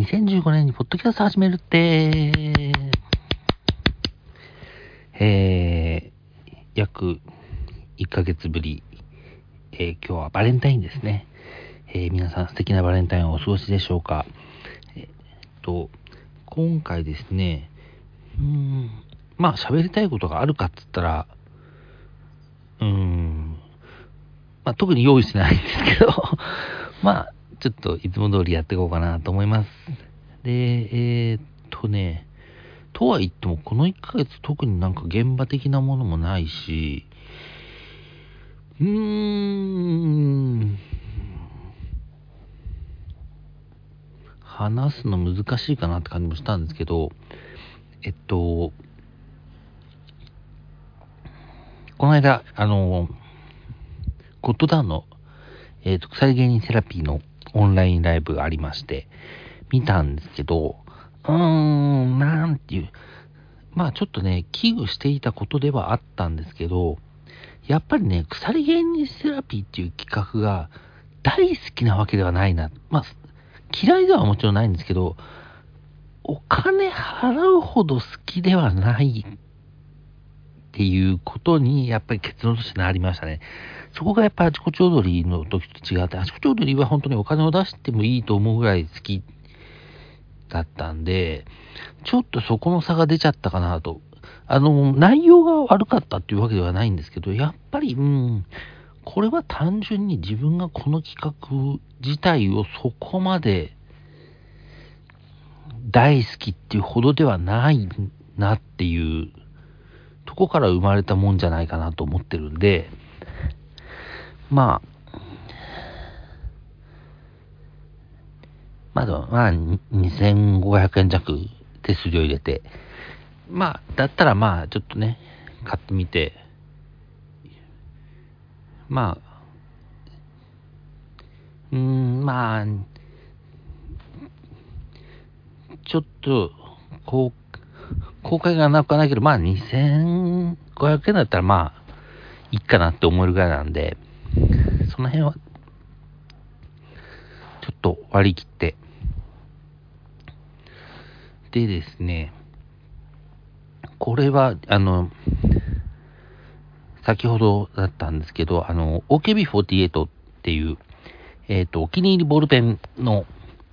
2015年にポッドキャスト始めるって、えー、約1ヶ月ぶり、えー今日はバレンタインですね。えー皆さん素敵なバレンタインをお過ごしでしょうか。えーっと、今回ですね、うん、まあ喋りたいことがあるかっつったら、うん、まあ特に用意してないんですけど、まあちょっといつも通りやっていこうかなと思います。で、えーっとね、とは言ってもこの1ヶ月特になんか現場的なものもないし、うーん、話すの難しいかなって感じもしたんですけど、えっと、この間、あの、ゴッドダウンの、えっと、鎖芸人セラピーのオンラインライブがありまして、見たんですけど、うーん、なんていう、まあちょっとね、危惧していたことではあったんですけど、やっぱりね、鎖芸人セラピーっていう企画が大好きなわけではないな。まあ、嫌いではもちろんないんですけど、お金払うほど好きではないっていうことに、やっぱり結論としてなりましたね。そこがやっぱあちこち踊りの時と違って、あちこち踊りは本当にお金を出してもいいと思うぐらい好きだったんで、ちょっとそこの差が出ちゃったかなと。あの、内容が悪かったっていうわけではないんですけど、やっぱり、うん、これは単純に自分がこの企画自体をそこまで大好きっていうほどではないなっていうとこから生まれたもんじゃないかなと思ってるんで、まあ、まあでも、まあ、2500円弱手数料入れて、まあ、だったらまあ、ちょっとね、買ってみて、まあ、うん、まあ、ちょっと、こう、公開がなくはないけど、まあ、2500円だったらまあ、いいかなって思えるぐらいなんで、その辺は、ちょっと割り切って。でですね、これは、あの、先ほどだったんですけど、あの、OKB48 っていう、えっ、と、お気に入りボールペンの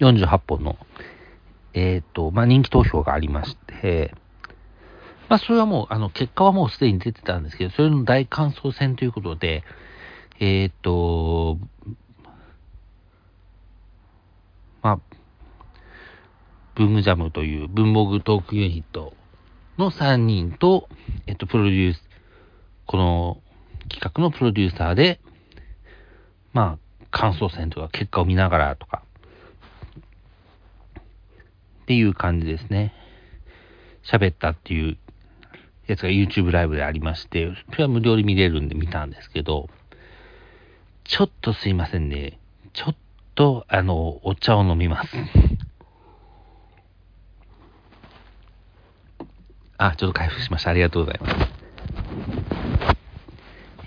48本の、えっ、と、まあ、人気投票がありまして、まあ、それはもう、あの、結果はもうすでに出てたんですけど、それの大感想戦ということで、えっ、と、まあ、文具ジャムという文房具トークユニットの3人と、えっと、プロデュース、この企画のプロデューサーで、まあ、感想戦とか結果を見ながらとか、っていう感じですね。喋ったっていうやつが YouTube ライブでありまして、それは無料で見れるんで見たんですけど、ちょっとすいませんね。ちょっと、あの、お茶を飲みます。あ、ちょっと回復しました。ありがとうございます。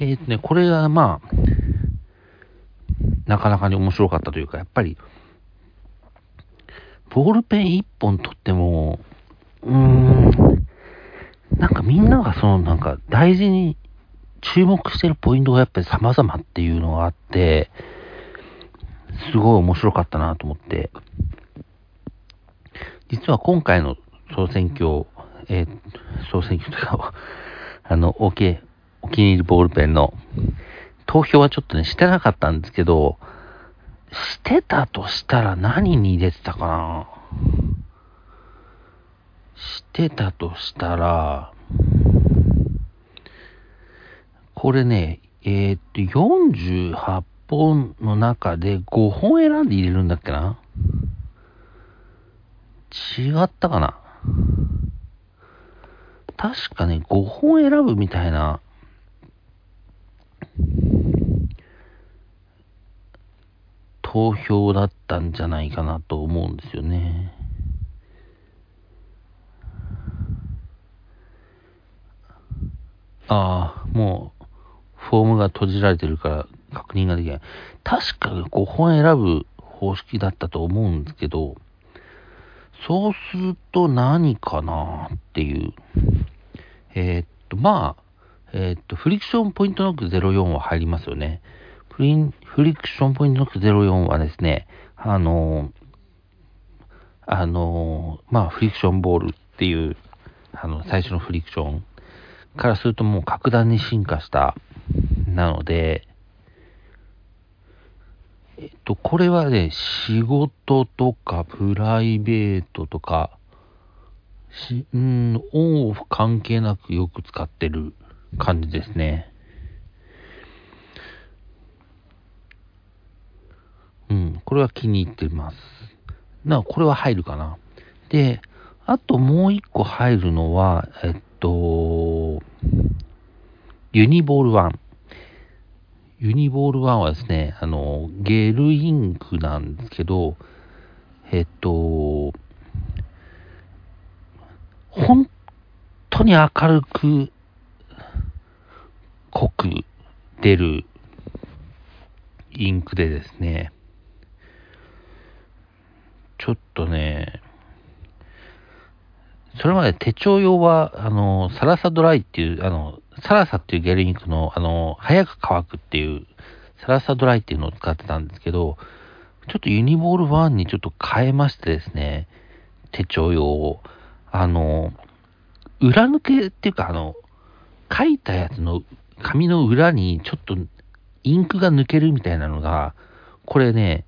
えーとね、これがまあ、なかなかに面白かったというか、やっぱり、ボールペン1本取っても、うーん、なんかみんながそのなんか大事に注目してるポイントがやっぱり様々っていうのがあって、すごい面白かったなと思って、実は今回の総選挙、えー総選挙というか、あの、OK、お気に入りボールペンの投票はちょっとね、してなかったんですけど、してたとしたら何に入れてたかな？してたとしたら、これね、えーっと、48本の中で5本選んで入れるんだっけな？違ったかな？確かね、5本選ぶみたいな、投票だったんじゃないかなと思うんですよね。ああ、もう、フォームが閉じられてるから確認ができない。確か5本選ぶ方式だったと思うんですけど、そうすると何かなっていう。えー、っと、まあ、えー、っと、フリクションポイントノック04は入りますよね。フリフリクションポイントノック04はですね、あのあのまあ、フリクションボールっていう、あの、最初のフリクションからするともう格段に進化した、なので、えっと、これはね、仕事とかプライベートとか、し、うん、オンオフ関係なくよく使ってる感じですね。うん、これは気に入ってます。な、これは入るかな。で、あともう一個入るのは、えっと、ユニボール1。ユニボール1はですね、あの、ゲルインクなんですけど、えっと、本当に明るく、濃く出るインクでですね、ちょっとね、それまで手帳用は、あの、サラサドライっていう、あの、サラサっていうゲルインクの、あの、早く乾くっていう、サラサドライっていうのを使ってたんですけど、ちょっとユニボール1にちょっと変えましてですね、手帳用を、あの、裏抜けっていうか、あの、書いたやつの紙の裏にちょっとインクが抜けるみたいなのが、これね、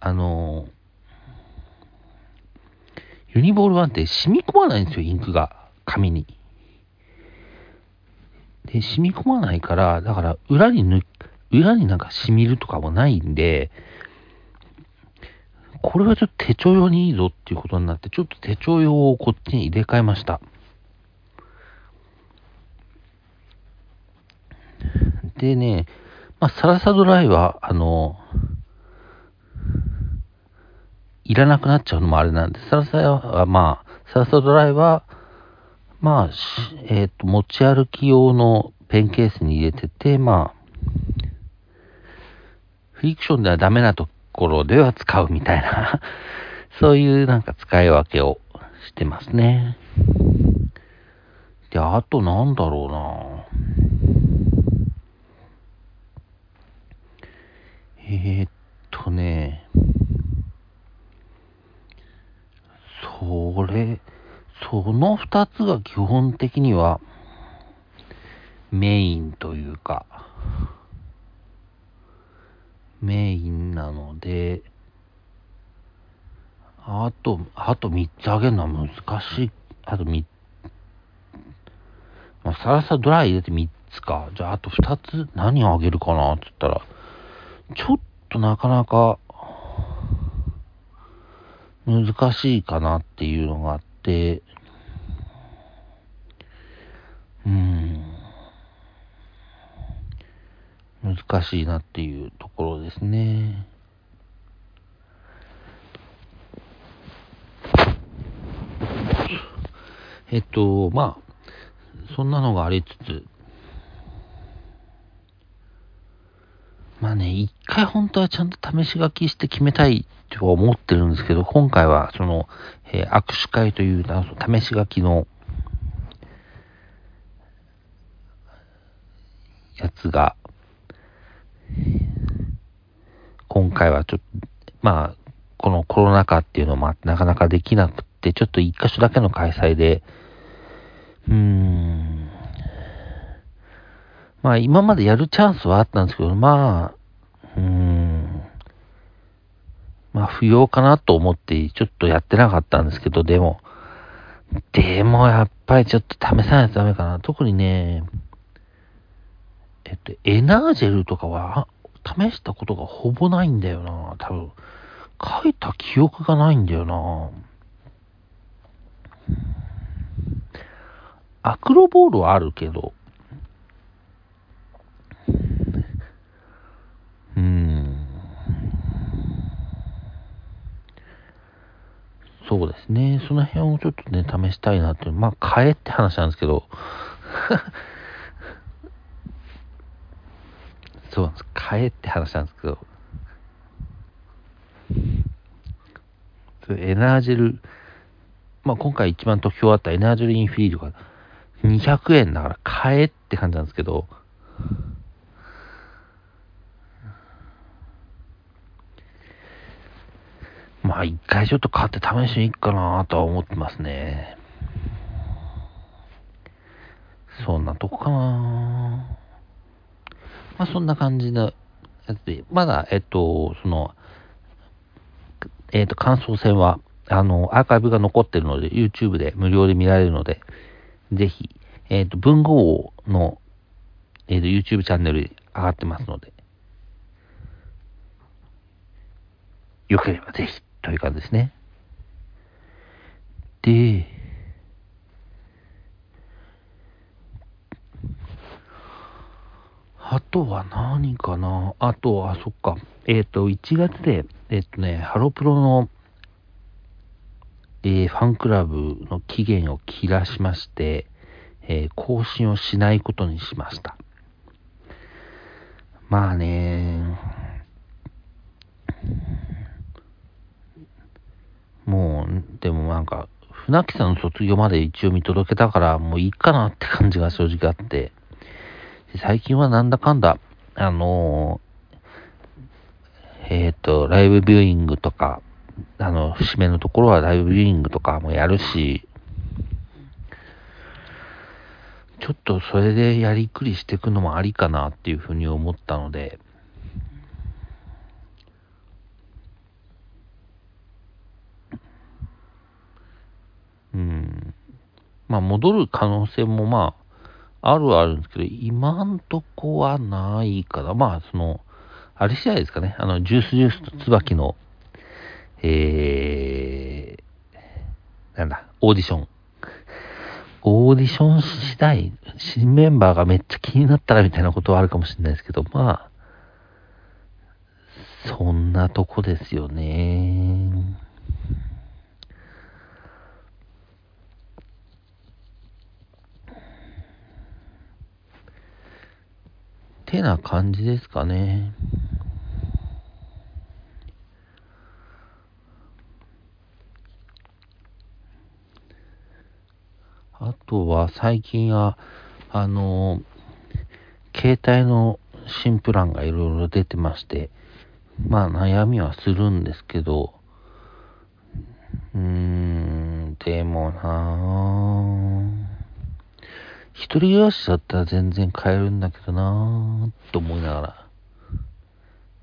あの、ユニボール1って染み込まないんですよ、インクが、紙に。で、染み込まないから、だから裏にぬ、裏になんか染みるとかもないんで、これはちょっと手帳用にいいぞっていうことになって、ちょっと手帳用をこっちに入れ替えました。でね、まあ、サラサドライは、あの、いらなくなっちゃうのもあれなんで、サラサは、まあ、サラサドライは、まあ、えっ、ー、と、持ち歩き用のペンケースに入れてて、まあ、フィクションではダメなところでは使うみたいな そういうなんか使い分けをしてますね。で、あとなんだろうなえー、っとね、それ、その二つが基本的にはメインというか、メインなので、あと、あと3つあげるのは難しい。あと3まあ、サラサドライ入れて3つか。じゃあ、あと2つ何をあげるかなって言ったら、ちょっとなかなか難しいかなっていうのがあっ、うん、難しいなっていうところですね。えっと、まあ、そんなのがありつつ、まあね、一回本当はちゃんと試し書きして決めたいとは思ってるんですけど、今回はその、えー、握手会という試し書きのやつが、今回はちょっと、まあ、このコロナ禍っていうのもなかなかできなくて、ちょっと一箇所だけの開催で、うーん、まあ今までやるチャンスはあったんですけど、まあ、うん、まあ不要かなと思ってちょっとやってなかったんですけど、でも、でもやっぱりちょっと試さないとダメかな。特にね、えっと、エナージェルとかは試したことがほぼないんだよな。多分、書いた記憶がないんだよな。アクロボールはあるけど、うん。そうですね。その辺をちょっとね、試したいなって。まあ、買えって話なんですけど、そうなんです。買えって話なんですけど、エナージェルまあ今回一番得票あったエナージョリンフィールドが200円だから買えって感じなんですけど、まあ一回ちょっと買って試しに行くかなとは思ってますね。そんなとこかな。まあそんな感じのやつで、まだ、えっと、その、えっと、感想戦は、あの、アーカイブが残ってるので、YouTube で無料で見られるので、ぜひ、えっと、文豪の、えっと、YouTube チャンネルに上がってますので、よければぜひ、という感じですね。で、あとは何かな？あとは、そっか。えっ、ー、と、1月で、えっ、ー、とね、ハロプロの、えー、ファンクラブの期限を切らしまして、え更新をしないことにしました。まあね、もう、でもなんか、船木さんの卒業まで一応見届けたから、もういいかなって感じが正直あって、最近はなんだかんだ、あのー、えっ、ー、と、ライブビューイングとか、あの、節目のところはライブビューイングとかもやるし、ちょっとそれでやりくりしていくのもありかなっていうふうに思ったので、うん。まあ、戻る可能性もまあ、あるはあるんですけど、今んとこはないかな。まあ、その、あれ次第ですかね。あの、 Juice=Juiceとつばきの、えー、なんだ、オーディション。オーディション次第、新メンバーがめっちゃ気になったらみたいなことはあるかもしれないですけど、まあ、そんなとこですよね。てな感じですかね。あとは最近は、あの、携帯の新プランがいろいろ出てまして、まあ悩みはするんですけど、うーん、でもなぁ。一人暮らしだったら全然買えるんだけどなぁ、と思いながら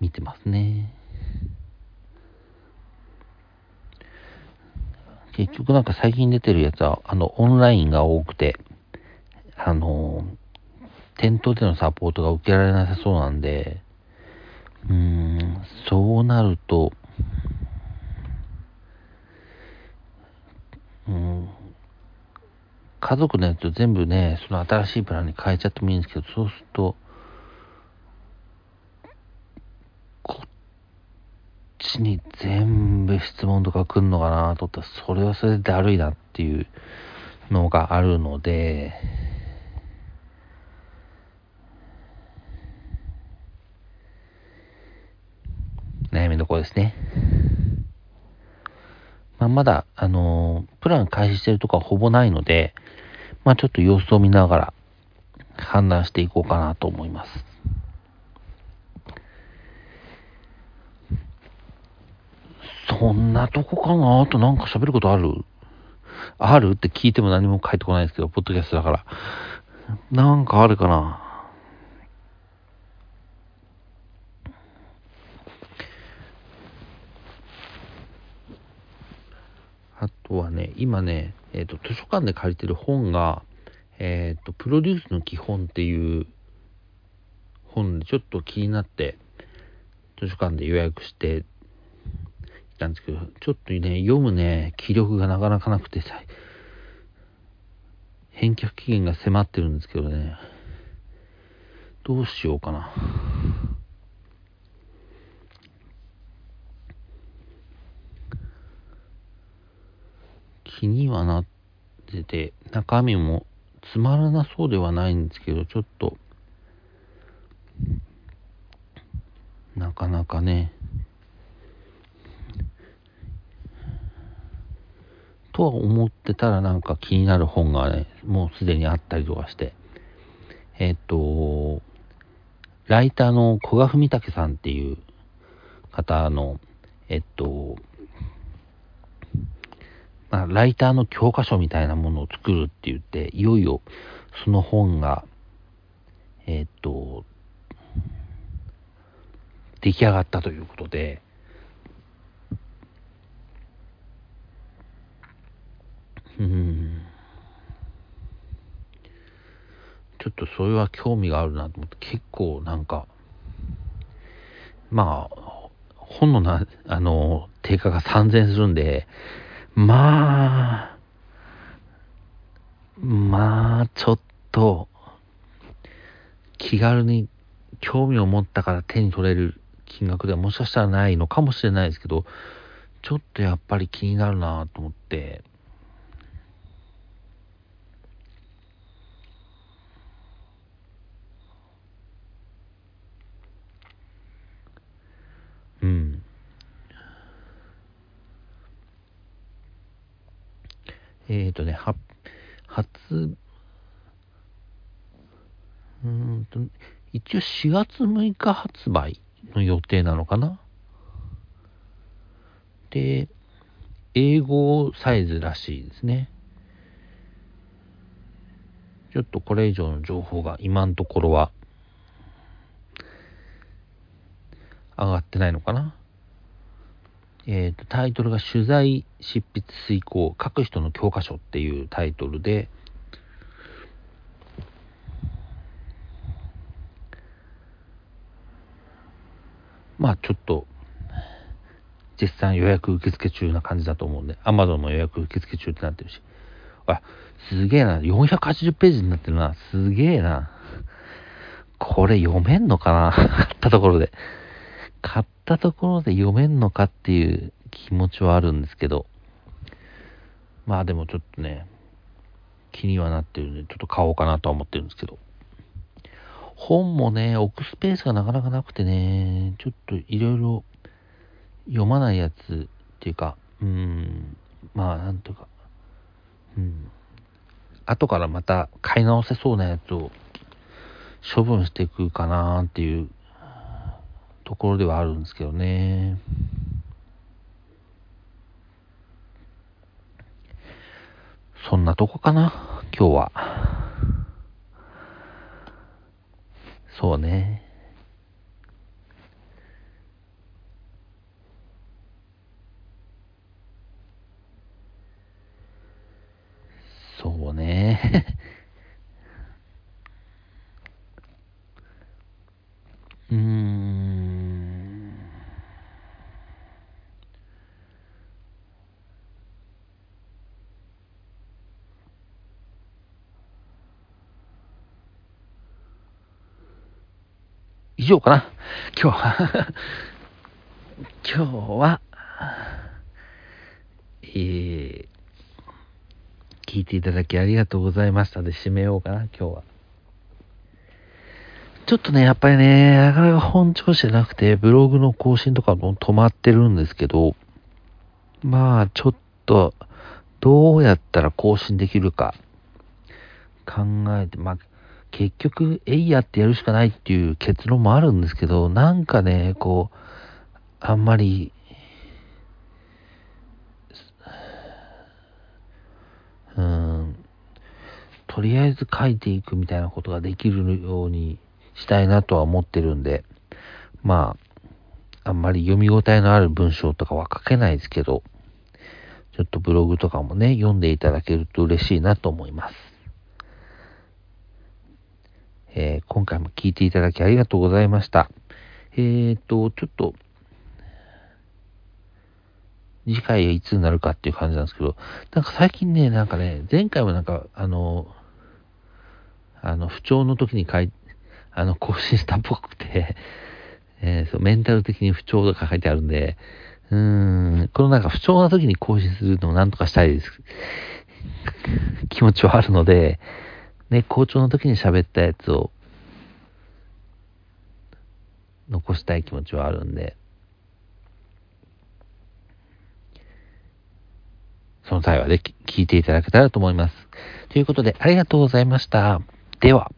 見てますね。結局なんか最近出てるやつは、あの、オンラインが多くて、あの、店頭でのサポートが受けられなさそうなんで、うーん、そうなると、うん、家族のやつを全部ね、その新しいプランに変えちゃってもいいんですけど、そうすると、こっちに全部質問とか来んのかなと思ったら、それはそれでだるいなっていうのがあるので、悩みどころですね。まあ、まだ、あのー、プラン開始してるとこはほぼないので、まあ、ちょっと様子を見ながら判断していこうかなと思います。そんなとこかな？あとなんか喋ることある？ある？って聞いても何も返ってこないですけど、ポッドキャストだから。なんかあるかなあとはね、今ね、えっ、ー、と、図書館で借りてる本が、えっ、ー、と、プロデュースの基本っていう本でちょっと気になって、図書館で予約していたんですけど、ちょっとね、読むね、気力がなかなかなくてさ、返却期限が迫ってるんですけどね、どうしようかな。気にはなってて、中身もつまらなそうではないんですけど、ちょっと、なかなかね、とは思ってたらなんか気になる本がね、もうすでにあったりとかして、えっ、と、ライターの古賀文武さんっていう方の、えっと、まあ、ライターの教科書みたいなものを作るって言って、いよいよその本が、えっと、出来上がったということで、うん。ちょっとそれは興味があるなと思って、結構なんか、まあ、本のな、あの、定価が3000するんで、まあ、まあ、ちょっと、気軽に興味を持ったから手に取れる金額ではもしかしたらないのかもしれないですけど、ちょっとやっぱり気になるなと思って、うん。えっ、ー、とね、は、初、うんと、一応4月6日発売の予定なのかな？で、英語サイズらしいですね。ちょっとこれ以上の情報が今のところは上がってないのかな？え、ー、と、タイトルが取材執筆遂行書く人の教科書っていうタイトルで、まあちょっと、実際予約受付中な感じだと思うんで、Amazon も予約受付中ってなってるし。あ、すげえな。480ページになってるな。すげえな。これ読めんのかな買ったところで。買ったところで読めんのかっていう気持ちはあるんですけど、まあでもちょっとね、気にはなってるんで、ちょっと買おうかなとは思ってるんですけど、本もね、置くスペースがなかなかなくてね、ちょっといろいろ読まないやつっていうか、うん、まあなんとか、うん、後からまた買い直せそうなやつを処分していくかなっていうころではあるんですけどね。そんなとこかな、今日は。そうね。そうね。うーん。以上かな。今日は 今日は、えー、聞いていただきありがとうございましたで締めようかな、今日は。ちょっとね、やっぱりね、なかなか本調子じゃなくて、ブログの更新とかも止まってるんですけど、まあ、ちょっと、どうやったら更新できるか、考えて、まあ、結局、えいやってやるしかないっていう結論もあるんですけど、なんかね、こう、あんまり、うん、とりあえず書いていくみたいなことができるようにしたいなとは思ってるんで、まあ、あんまり読み応えのある文章とかは書けないですけど、ちょっとブログとかもね、読んでいただけると嬉しいなと思います。えー、今回も聞いていただきありがとうございました。えーと、ちょっと、次回いつになるかっていう感じなんですけど、なんか最近ね、なんかね、前回もなんか、あの、あの、不調の時に書い、あの、更新したっぽくて、えー、そう、メンタル的に不調とか書いてあるんで、うーん、このなんか不調な時に更新するのをなんとかしたいです。気持ちはあるので、ね、校長の時に喋ったやつを残したい気持ちはあるんで、その際はね聞いていただけたらと思います。ということで、ありがとうございました。では。